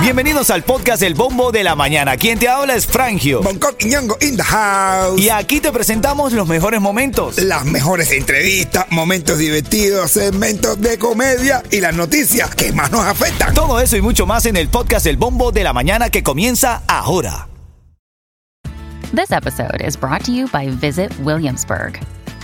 Bienvenidos al podcast El Bombo de la Mañana. Quien te habla es Frangio. Bangkok y Ñongo in the house. Y aquí te presentamos los mejores momentos. Las mejores entrevistas, momentos divertidos, segmentos de comedia y las noticias que más nos afectan. Todo eso y mucho más en el podcast El Bombo de la Mañana que comienza ahora. This episode is brought to you by Visit Williamsburg.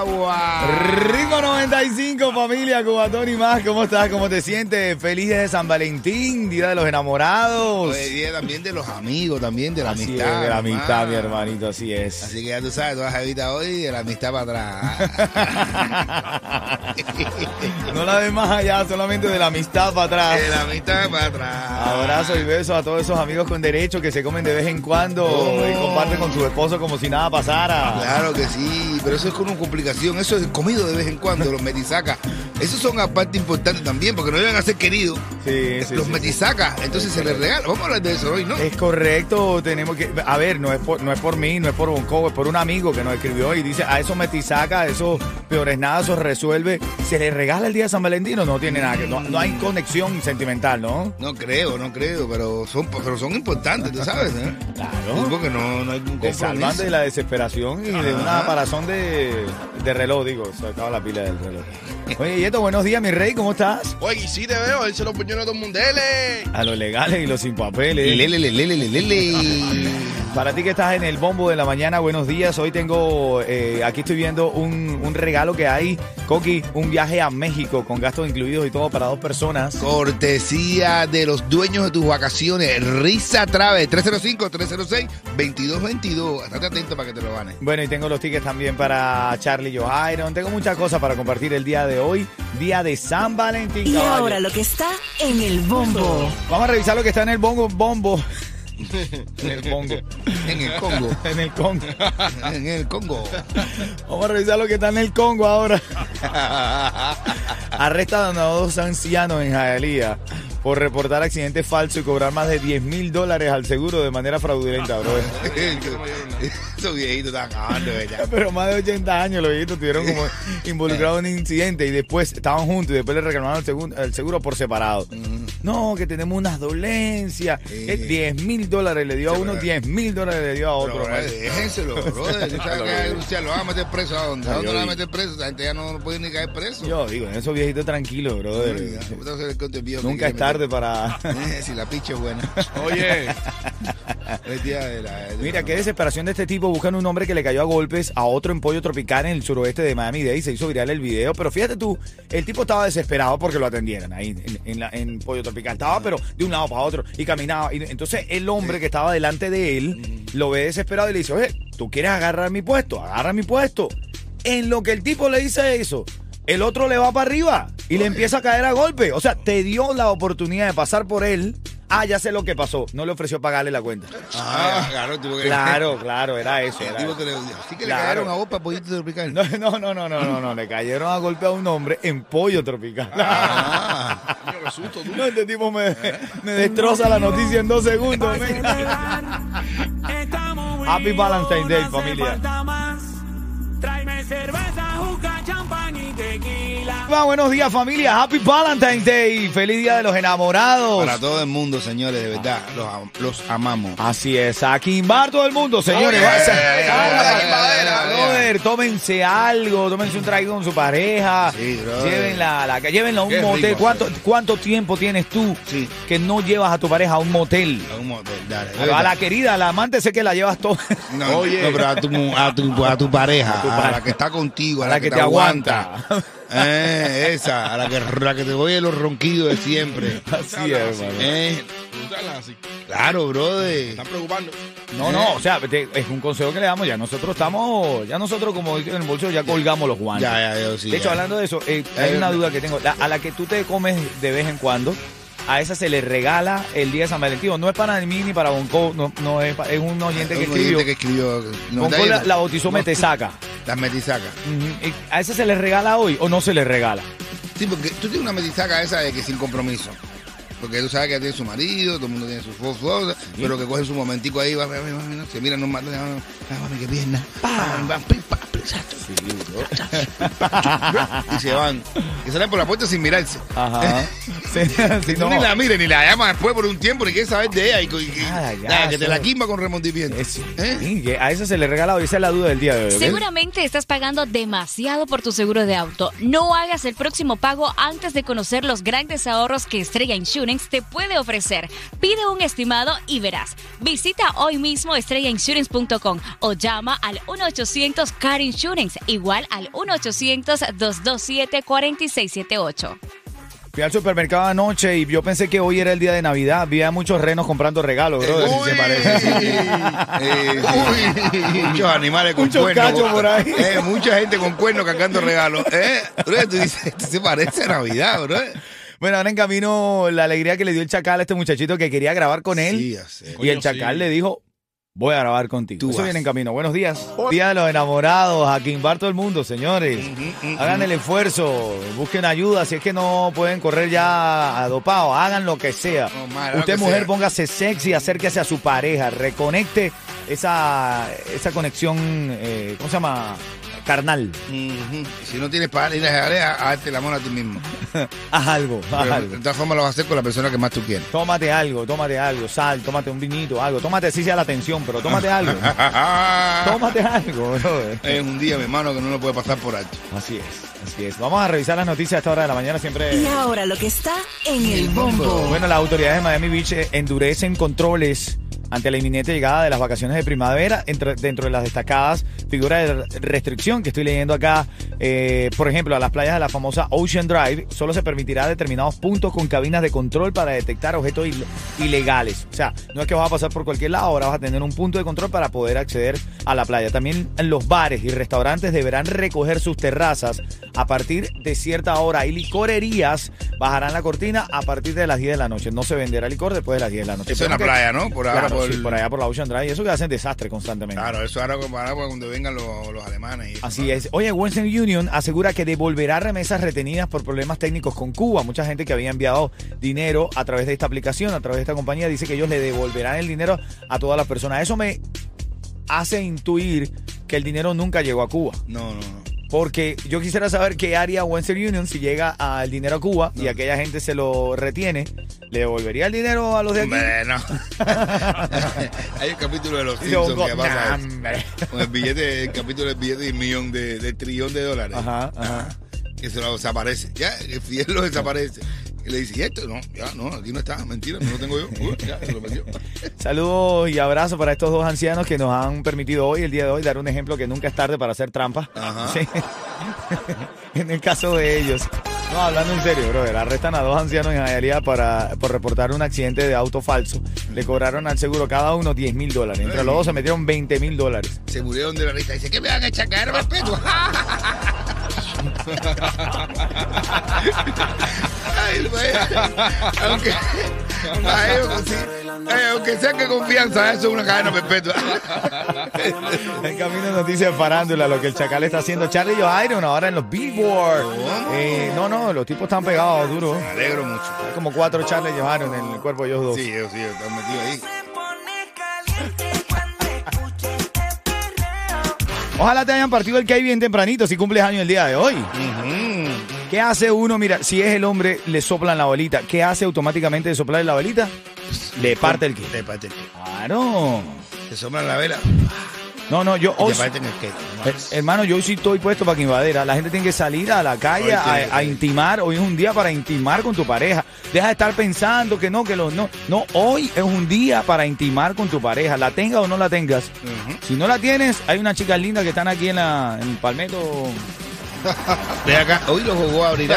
Agua. Ritmo 95, familia, Cubatón y más. ¿Cómo estás? ¿Cómo te sientes? Feliz día de San Valentín, Día de los Enamorados. Día también de los amigos, también de la Así amistad. es, de la mamá. amistad, mi hermanito, así es. Así que ya tú sabes, todas evitas hoy de la amistad para atrás. no la ves más allá, solamente de la amistad para atrás. de la amistad para atrás. Abrazos y besos a todos esos amigos con derecho que se comen de vez en cuando Oh. y comparten con su esposo como si nada pasara. Claro que sí, pero eso es con una Eso es comido de vez en cuando, los metisacas. Esos son aparte importantes también, porque no deben a ser queridos. Sí, sí, los sí, metisacas, entonces se les regala. Vamos a hablar de eso hoy, ¿no? Es correcto, tenemos que. A ver, no es por, no es por mí, no es por Bonco, es por un amigo que nos escribió y dice: a esos metisaca, a esos peores nada, eso resuelve. ¿Se les regala el día de San Valentín o no tiene nada que.? No, no hay conexión sentimental, ¿no? No creo, no creo, pero son, pero son importantes, tú sabes, ¿eh? Claro. Sí, porque no, no hay un Te salvan compromiso. de la desesperación y de una parazón de, de reloj, digo, se acaba la pila del reloj. Oye, Yeto, buenos días, mi rey, ¿cómo estás? Oye, sí te veo, él se los puñones a todo el mundo. A los legales y los sin papeles. Lele, lele, lele, lele. Para ti que estás en el bombo de la mañana, buenos días. Hoy tengo, eh, aquí estoy viendo un, un regalo que hay, Coqui, un viaje a México con gastos incluidos y todo para dos personas. Cortesía de los dueños de tus vacaciones. Risa Travel, 305-306-2222. Estate atento para que te lo ganes. Bueno, y tengo los tickets también para Charlie Johairon. Tengo muchas cosas para compartir el día de hoy, día de San Valentín. Y caballo. ahora lo que está en el bombo. Vamos a revisar lo que está en el bongo, bombo. En el bongo. En el Congo. En el Congo. en el Congo. Vamos a revisar lo que está en el Congo ahora. Arrestan a dos ancianos en Hialeah por reportar accidente falso y cobrar más de 10 mil dólares al seguro de manera fraudulenta, bro. Esos viejitos están acabando, ¿verdad? Pero más de 80 años los viejitos estuvieron como involucrados en un incidente y después estaban juntos y después le reclamaron el seguro, el seguro por separado. No, que tenemos unas dolencias. Es 10 mil dólares le dio a uno, pero- 10 mil dólares le dio a otro. Brother, déjenselo, brother. Sabes que lo van a meter preso. ¿A dónde? ¿A dónde lo van a meter preso? La gente ya no puede ni caer preso. Yo digo, esos viejitos tranquilos, brother. Nunca es tarde para... Eh, Si la picha es buena. Oye, Es día de la- de Mira, la- qué desesperación de este tipo. Buscan un hombre que le cayó a golpes a otro en pollo tropical en el suroeste de Miami-Dade. Se hizo viral el video. Pero fíjate tú, el tipo estaba desesperado porque lo atendieran ahí en, en la- en pollo tropical. Estaba, pero de un lado para otro y caminaba. Y entonces el hombre que estaba delante de él lo ve desesperado y le dice: Oye, ¿tú quieres agarrar mi puesto? Agarra mi puesto. En lo que el tipo le dice eso. El otro le va para arriba y le empieza a caer a golpe. O sea, te dio la oportunidad de pasar por él. Ah, ya sé lo que pasó. No le ofreció pagarle la cuenta. Ah, claro, tuvo que- Claro, claro, era eso. Era así que le cayeron a vos para pollito tropical. No, no, no, no, no, no, no, le cayeron a golpe a un hombre en pollo tropical. Ah, susto, tú. No, este tipo me, me destroza la noticia en dos segundos. Estamos Happy Valentine's Day, familia. Va, buenos días familia, Happy Valentine's Day, feliz día de los enamorados. para todo el mundo, señores, de verdad. Los, am- los amamos. Así es, a quimbar todo el mundo, señores. A- brother, tómense algo, tómense un trago con su pareja. Sí, llévenla, a la, llévenla a un Qué motel. rico. ¿Cuánto, ¿Cuánto tiempo tienes tú Sí. que no llevas a tu pareja a un motel? A un motel, dale. A la querida, a la amante sé que la llevas todo. No, Oye. no, pero a tu, a tu, a tu pareja, a, pareja. la que está contigo, a, A la que te aguanta. Eh, esa, a la que, la que te oye los ronquidos de siempre. Así es, hermano. Eh, claro, brother. Están preocupando. No, no, o sea, te- es un consejo que le damos. Ya nosotros estamos, ya nosotros, como dicen en el bolso, ya colgamos los guantes. Ya, ya, yo sí. de hecho, ya. hablando de eso, eh, hay Eh, una duda que tengo. La- a la que tú te comes de vez en cuando, a esa se le regala el día de San Valentín. No es para mí ni para Bonco, no, no es, pa- es un oyente que Un escribió. oyente que escribió. no, Bonco la, la bautizó no, Metesaca. Las. Y ¿A esa se le regala hoy o no se le regala? Sí, porque tú tienes una metisaca esa de que sin compromiso. Porque tú sabes que tiene su marido, todo el mundo tiene sus cosas, pero que cogen su momentico ahí, va, va, va, va, se miran, no matan, ah, mami, qué pierna. Y se van. Y salen por la puerta sin mirarse. Ajá. Sí, sí, Tú no. ni la miras ni la llamas después por un tiempo, ni quieres saber de ella. Y, Ah, ya, nada, que te la eso- quimba con remordimiento. Es- ¿Eh? a esa se le regala hoy. Esa es la duda del día de hoy. Seguramente estás pagando demasiado por tu seguro de auto. No hagas el próximo pago antes de conocer los grandes ahorros que Estrella Insurance te puede ofrecer. Pide un estimado y verás. Visita hoy mismo estrellainsurance.com o llama al 1-800 Car Insurance, igual al 1-800-227-4678. Fui al supermercado anoche y yo pensé que hoy era el día de Navidad. Había muchos renos comprando regalos, brother. si se parece. Eh, sí. Muchos animales con Muchos cuernos. cachos por ahí. Eh, mucha gente con cuernos cargando regalos. Eh, bro, tú dices, esto se parece a Navidad, bro. Bueno, ahora en camino la alegría que le dio el chacal a este muchachito que quería grabar con él. Sí, y el chacal sí. le dijo, voy a grabar contigo. Tú Eso vas. viene en camino. Buenos días. Día de los enamorados, a quimbar todo el mundo, señores. Hagan el esfuerzo, busquen ayuda. Si es que no pueden correr ya adopado, hagan lo que sea. No, Usted, que mujer, sea. póngase sexy, acérquese a su pareja, reconecte esa, esa conexión, eh, ¿cómo se llama? Carnal. Si no tienes para ir a la hazte el amor a ti mismo. Haz algo, haz Pero, algo. de todas formas lo vas a hacer con la persona que más tú quieres. Tómate algo, tómate algo, sal, tómate un vinito, algo. Tómate así sea la atención, pero tómate algo. tómate algo, brother. es un día, mi hermano, que no lo puede pasar por alto. Así es, así es. Vamos a revisar las noticias a esta hora de la mañana siempre. Y ahora lo que está en el bombo. Bueno, las autoridades de Miami Beach eh, endurecen controles ante la inminente llegada de las vacaciones de primavera. Entre- dentro de las destacadas figuras de restricción que estoy leyendo acá, eh, por ejemplo, a las playas de la famosa Ocean Drive, solo se permitirá determinados puntos con cabinas de control para detectar objetos il- ilegales. O sea, no es que vas a pasar por cualquier lado, ahora vas a tener un punto de control para poder acceder a la playa. También los bares y restaurantes deberán recoger sus terrazas a partir de cierta hora y licorerías bajarán la cortina a partir de las 10 de la noche. No se venderá licor después de las 10 de la noche. Eso en la que- playa, ¿no? Por, ahora, Claro, por, sí, por allá por la Ocean Drive. Eso que hacen desastre constantemente. Claro, eso ahora para cuando vengan los, los alemanes. Y eso, Así ¿no? es. Oye, Western Union asegura que devolverá remesas retenidas por problemas técnicos con Cuba. Mucha gente que había enviado dinero a través de esta aplicación, a través de esta compañía, dice que ellos le devolverán el dinero a todas las personas. Eso me hace intuir que el dinero nunca llegó a Cuba. No, no, no. Porque yo quisiera saber qué haría Western Union si llega al dinero a Cuba y aquella gente se lo retiene. ¿Le devolvería el dinero a los de aquí? Hombre, no. Hay un capítulo de los Simpsons que pasa. Con el billete, el capítulo del billete de un millón de, del trillón de dólares. Ajá, ajá. Que se lo desaparece. Ya, el fiel lo desaparece. Y le dice, ¿y esto? No, ya, no, aquí no está, mentira, no lo tengo yo. Uy, ya, se lo metió. Saludos y abrazos para estos dos ancianos que nos han permitido hoy, el día de hoy, dar un ejemplo que nunca es tarde para hacer trampa. Ajá. Sí. en el caso de ellos. No, hablando en serio, brother. Arrestan a dos ancianos en Hialeah para, por reportar un accidente de auto falso. Le cobraron al seguro cada uno 10 mil dólares. Entre los dos se metieron 20 mil dólares. Se murieron de la risa. Dice, ¿qué me van a chacar respeto? Ay, aunque, sí. Aunque sea que confianza, eso es una cadena perpetua. En camino de noticias farándula, lo que el chacal está haciendo. Charlie Iron ahora en los Billboard. Eh, no, no, los tipos están pegados duro. Me alegro mucho. Hay como cuatro Charlie llevaron en el cuerpo de ellos dos. Sí, ellos sí, están metidos ahí. Ojalá te hayan partido el que hay bien tempranito si cumples año el día de hoy. ¿Qué hace uno? Mira, si es el hombre, le soplan la bolita. ¿Qué hace automáticamente de soplar la bolita? Le parte el que. Te parte el que. Claro. Te sombran la vela No, no, yo hoy, te parten el que. eh, hermano, yo hoy sí estoy puesto para que invadera. La gente tiene que salir a la calle a, intimar. Hoy es un día para intimar con tu pareja. Deja de estar pensando que no, que los no. No, hoy es un día para intimar con tu pareja. La tengas o no la tengas. Si no la tienes, hay unas chicas lindas que están aquí en, la, en Palmetto. Ve acá, hoy lo jugó a abrir.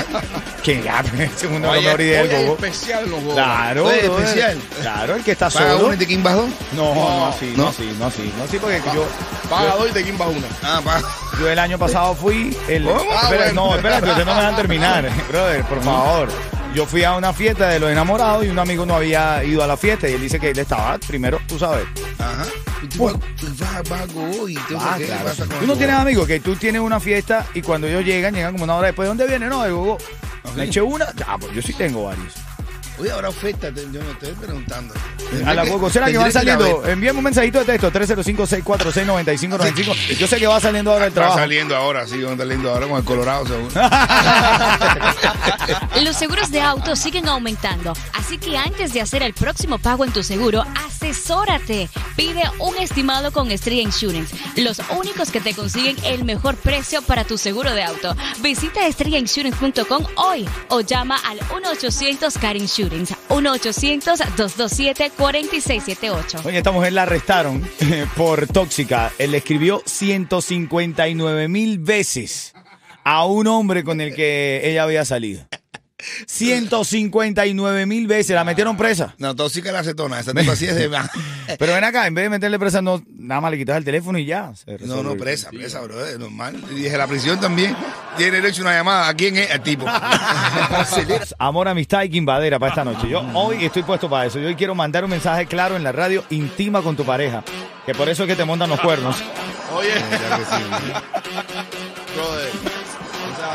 Que ya, segundo Oye, no el gogo. especial los. Claro, brother. especial. Claro, el que está Paga solo. uno y te quien bajó. No, no, así, no, ¿no? así, no, así, no, así, porque yo, Paga dos y te quimba una. Ah, paga. yo el año pasado fui el. ¿Cómo? Espera, Ah, bueno. No, espérate, ustedes no me dejan terminar, brother, por favor. yo fui a una fiesta de los enamorados y un amigo no había ido a la fiesta y él dice que él estaba primero, tú sabes. Ajá. Tú vas, tú vas, vas hoy. entonces, Ah, ¿qué claro. pasa con Tú no tienes amigos que tú tienes una fiesta y cuando ellos llegan, llegan como una hora después. ¿Dónde viene? No, de Gogo. Me eché una. Ah, pues yo sí tengo varios. Oye, habrá oferta, yo no estoy preguntando. A la Gogo. ¿Será que van Tendré ir a saliendo? Envíame un mensajito de texto, 305-646-9595. Yo sé que va saliendo ahora el trabajo. saliendo ahora, sí, van saliendo ahora con el Colorado, seguro. Los seguros de auto siguen aumentando, así que antes de hacer el próximo pago en tu seguro, asesórate. Pide un estimado con Estrella Insurance, los únicos que te consiguen el mejor precio para tu seguro de auto. Visita estrellainsurance.com hoy o llama al 1-800-CAR Insurance, 1-800-227-4678. Oye, esta mujer la arrestaron por tóxica. Él le escribió 159 mil veces a un hombre con el que ella había salido. 159 mil veces. La metieron presa. No, tóxica la acetona, esa tipo así es de... Pero ven acá, en vez de meterle presa, no, nada más le quitas el teléfono y ya. No, no, presa, presa, bro, es normal. Y dije, la prisión también tiene derecho a una llamada. ¿A quién es? Al tipo. Amor, amistad y quimbadera para esta noche. Yo hoy estoy puesto para eso. Yo hoy quiero mandar un mensaje claro en la radio íntima con tu pareja. Que por eso es que te montan los cuernos. Oye, Ya que sí. brother.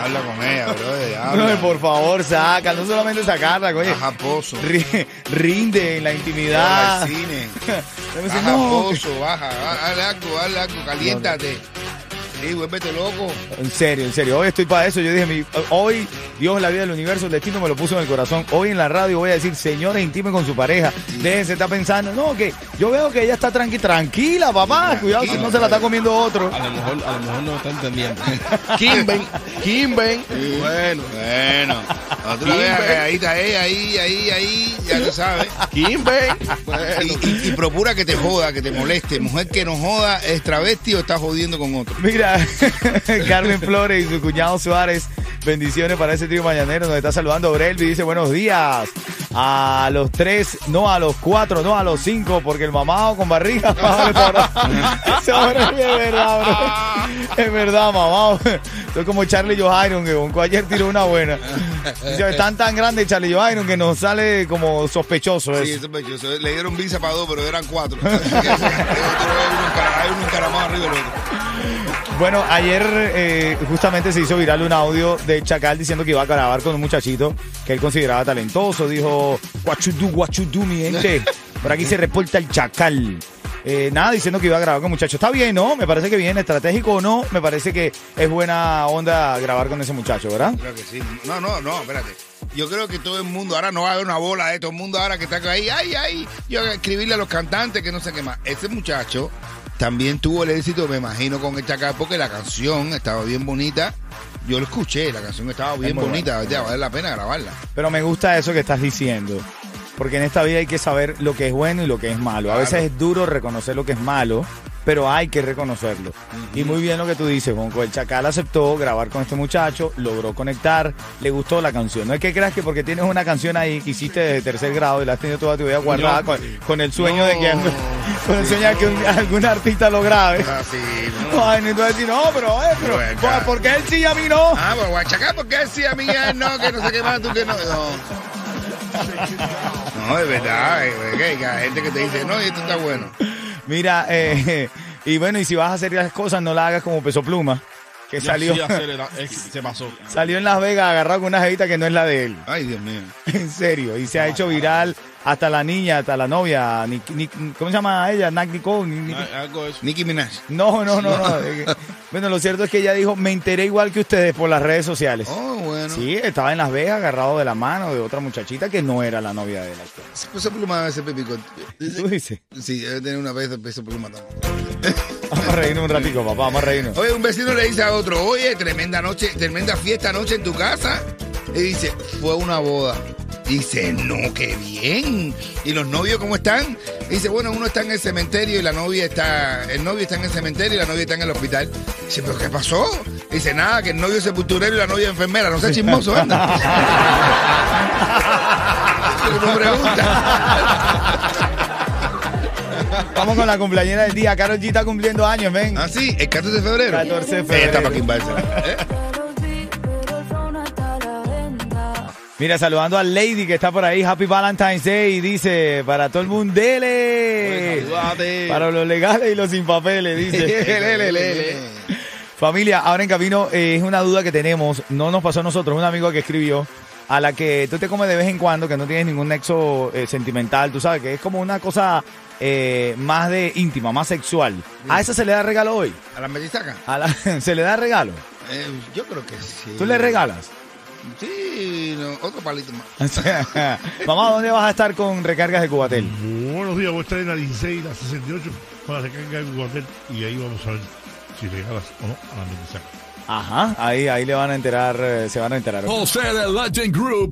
Habla con ella, bro. Ay, Habla. por favor, saca. No solamente sacarla, oye. Baja pozo. ri- Rinde en la intimidad. al cine. Baja no, pozo, baja. Haz algo, haz algo. Caliéntate. Sí, vuélvete loco. En serio, en serio. Hoy estoy para eso. Yo dije, mi- hoy Dios, la vida del universo, el destino me lo puso en el corazón. Hoy en la radio voy a decir, señores, intime con su pareja. Déjense estar pensando. No, que yo veo que ella está tranqui tranquila, papá. Cuidado si no se la está comiendo otro. A lo mejor, a lo mejor no está entendiendo. Kimben, Kimben. Bueno, Bueno. Cuando tú la veas calladita, eh, ahí, ahí, ahí, ya tú sabes. Kimben. Y, y- y procura que te joda, que te moleste. Mujer que no joda es travesti o está jodiendo con otro. Mira, Carmen Flores y su cuñado Suárez. Bendiciones para ese tío mañanero. Nos está saludando Brelvi. Dice buenos días. A los tres, no a los cuatro, no a los cinco, porque el mamado con barriga. Es verdad, bro. Es verdad, mamado. Soy como Charlie Johairo, que ayer tiró una buena. Están tan grandes Charlie Johairo que nos sale como sospechoso Sí, eso. es sospechoso. Le dieron visa para dos, pero eran cuatro. Hay uno encaramado arriba del otro. Bueno, ayer eh, justamente se hizo viral un audio de Chacal diciendo que iba a grabar con un muchachito que él consideraba talentoso. Dijo, you do, mi gente. Por aquí se reporta el Chacal. Eh, nada, diciendo que iba a grabar con un muchacho. Está bien, ¿no? Me parece que bien, estratégico o no, me parece que es buena onda grabar con ese muchacho, ¿verdad? Creo que sí. No, no, no, espérate. Yo creo que todo el mundo, ahora no va a haber una bola de todo el mundo ahora que está ahí, ay, ay, yo escribirle a los cantantes que no sé qué más. Ese muchacho también tuvo el éxito, me imagino, con el Chacal, porque la canción estaba bien bonita. Yo lo escuché, la canción estaba bien bonita, buena. ya, vale la pena grabarla. Pero me gusta eso que estás diciendo. Porque en esta vida hay que saber lo que es bueno y lo que es malo. A veces es duro reconocer lo que es malo, pero hay que reconocerlo. Y muy bien lo que tú dices, Bonco. El Chacal aceptó grabar con este muchacho, logró conectar, le gustó la canción. No es que creas que porque tienes una canción ahí que hiciste desde tercer grado y la has tenido toda tu vida guardada No. con, con el sueño de que, con el sueño de que un- algún artista lo grabe. Ah, sí, no. Ay, a decir, no, pero, eh, pero, Pero acá. ¿por qué él sí y a mí no? Ah, pues Guachacá, porque él sí a mí él no, que no sé qué más, tú que no. No, no es verdad, que hay gente que te dice, no, y esto está bueno. Mira, eh, y bueno, y si vas a hacer las cosas, no las hagas como peso pluma, que salió, sí, es- se pasó. salió en Las Vegas agarrado con una jevita que no es la de él. Ay, Dios mío. En serio, y se ha hecho viral hasta la niña, hasta la novia, ¿cómo se llama ella? Nak Nicole. Nic- Nic- Ah, Algo de eso. Nicki Minaj. No, no, no, no. Bueno, lo cierto es que ella dijo, me enteré igual que ustedes por las redes sociales. Oh, bueno. Sí, estaba en Las Vegas agarrado de la mano de otra muchachita que no era la novia de él. actual. Peso pluma debe ser pepicón. ¿Tú dices? Sí, debe tener una vez de peso pluma también. Vamos a reírnos un ratico, papá, vamos a reírnos. Oye, un vecino le dice a otro, oye, tremenda noche, tremenda fiesta anoche en tu casa. Y dice, fue una boda. Dice, no, qué bien. ¿Y los novios cómo están? Dice, bueno, uno está en el cementerio y la novia está, el novio está en el cementerio y la novia está en el hospital. Dice, ¿pero qué pasó? Dice, nada, que el novio es sepulturero y la novia enfermera. No sea chismoso, anda. Como pregunta. Vamos con la cumpleañera del día. Carol G está cumpliendo años, ven. Ah, sí, el 14 de febrero. 14 de febrero. Esta para Mira, saludando a Lady que está por ahí. Happy Valentine's Day. Dice, para todo el mundo, dele. saludate. Para los legales y los sin papeles, dice. Familia, ahora en camino eh, es una duda que tenemos. No nos pasó a nosotros, un amigo que escribió a la que tú te comes de vez en cuando, que no tienes ningún nexo eh, sentimental, tú sabes, que es como una cosa eh, más de íntima, más sexual. ¿A esa se le da regalo hoy? ¿A la medisaca? ¿A la- ¿Se le da regalo? Yo creo que sí. ¿Tú le regalas? Sí, no, otro palito más. Mamá, ¿dónde vas a estar con recargas de Cubatel? Buenos días, voy a estar en la 16 y la 68 con la recarga de Guatel y ahí vamos a ver si regalas o no a la mensaje. Ajá, ahí, ahí le van a enterar, eh, se van a enterar. José del Legend Group